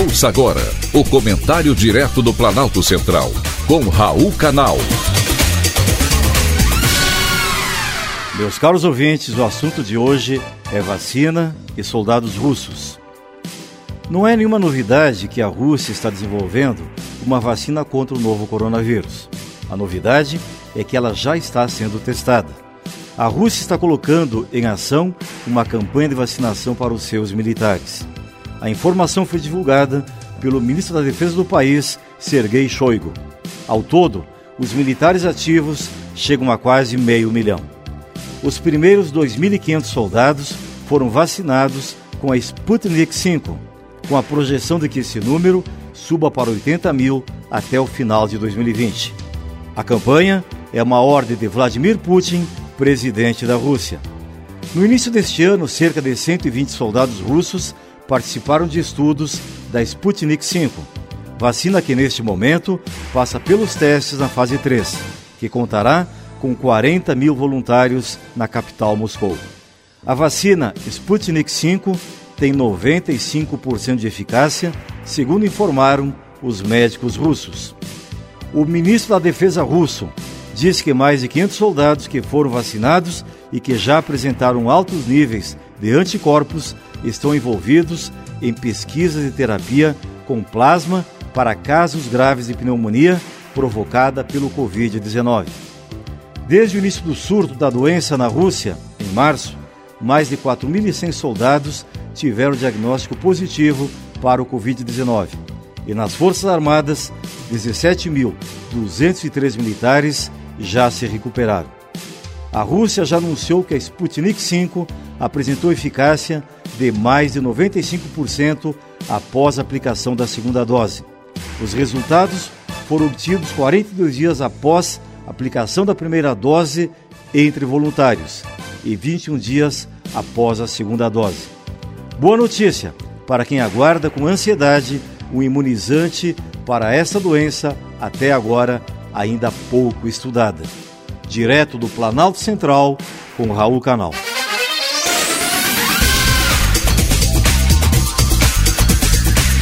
Ouça agora o comentário direto do Planalto Central, com Raul Canal. Meus caros ouvintes, o assunto de hoje é vacina e soldados russos. Não é nenhuma novidade que a Rússia está desenvolvendo uma vacina contra o novo coronavírus. A novidade é que ela já está sendo testada. A Rússia está colocando em ação uma campanha de vacinação para os seus militares. A informação foi divulgada pelo ministro da Defesa do país, Sergei Shoigu. Ao todo, os militares ativos chegam a quase meio milhão. Os primeiros 2.500 soldados foram vacinados com a Sputnik V, com a projeção de que esse número suba para 80 mil até o final de 2020. A campanha é uma ordem de Vladimir Putin, presidente da Rússia. No início deste ano, cerca de 120 soldados russos participaram de estudos da Sputnik V, vacina que neste momento passa pelos testes na fase 3, que contará com 40 mil voluntários na capital Moscou. A vacina Sputnik V tem 95% de eficácia, segundo informaram os médicos russos. O ministro da Defesa russo disse que mais de 500 soldados que foram vacinados e que já apresentaram altos níveis de anticorpos estão envolvidos em pesquisas de terapia com plasma para casos graves de pneumonia provocada pelo Covid-19. Desde o início do surto da doença na Rússia, em março, mais de 4.100 soldados tiveram diagnóstico positivo para o Covid-19. E nas Forças Armadas, 17.203 militares já se recuperaram. A Rússia já anunciou que a Sputnik V apresentou eficácia de mais de 95% após a aplicação da segunda dose. Os resultados foram obtidos 42 dias após a aplicação da primeira dose entre voluntários e 21 dias após a segunda dose. Boa notícia para quem aguarda com ansiedade um imunizante para essa doença até agora ainda pouco estudada. Direto do Planalto Central, com Raul Canal.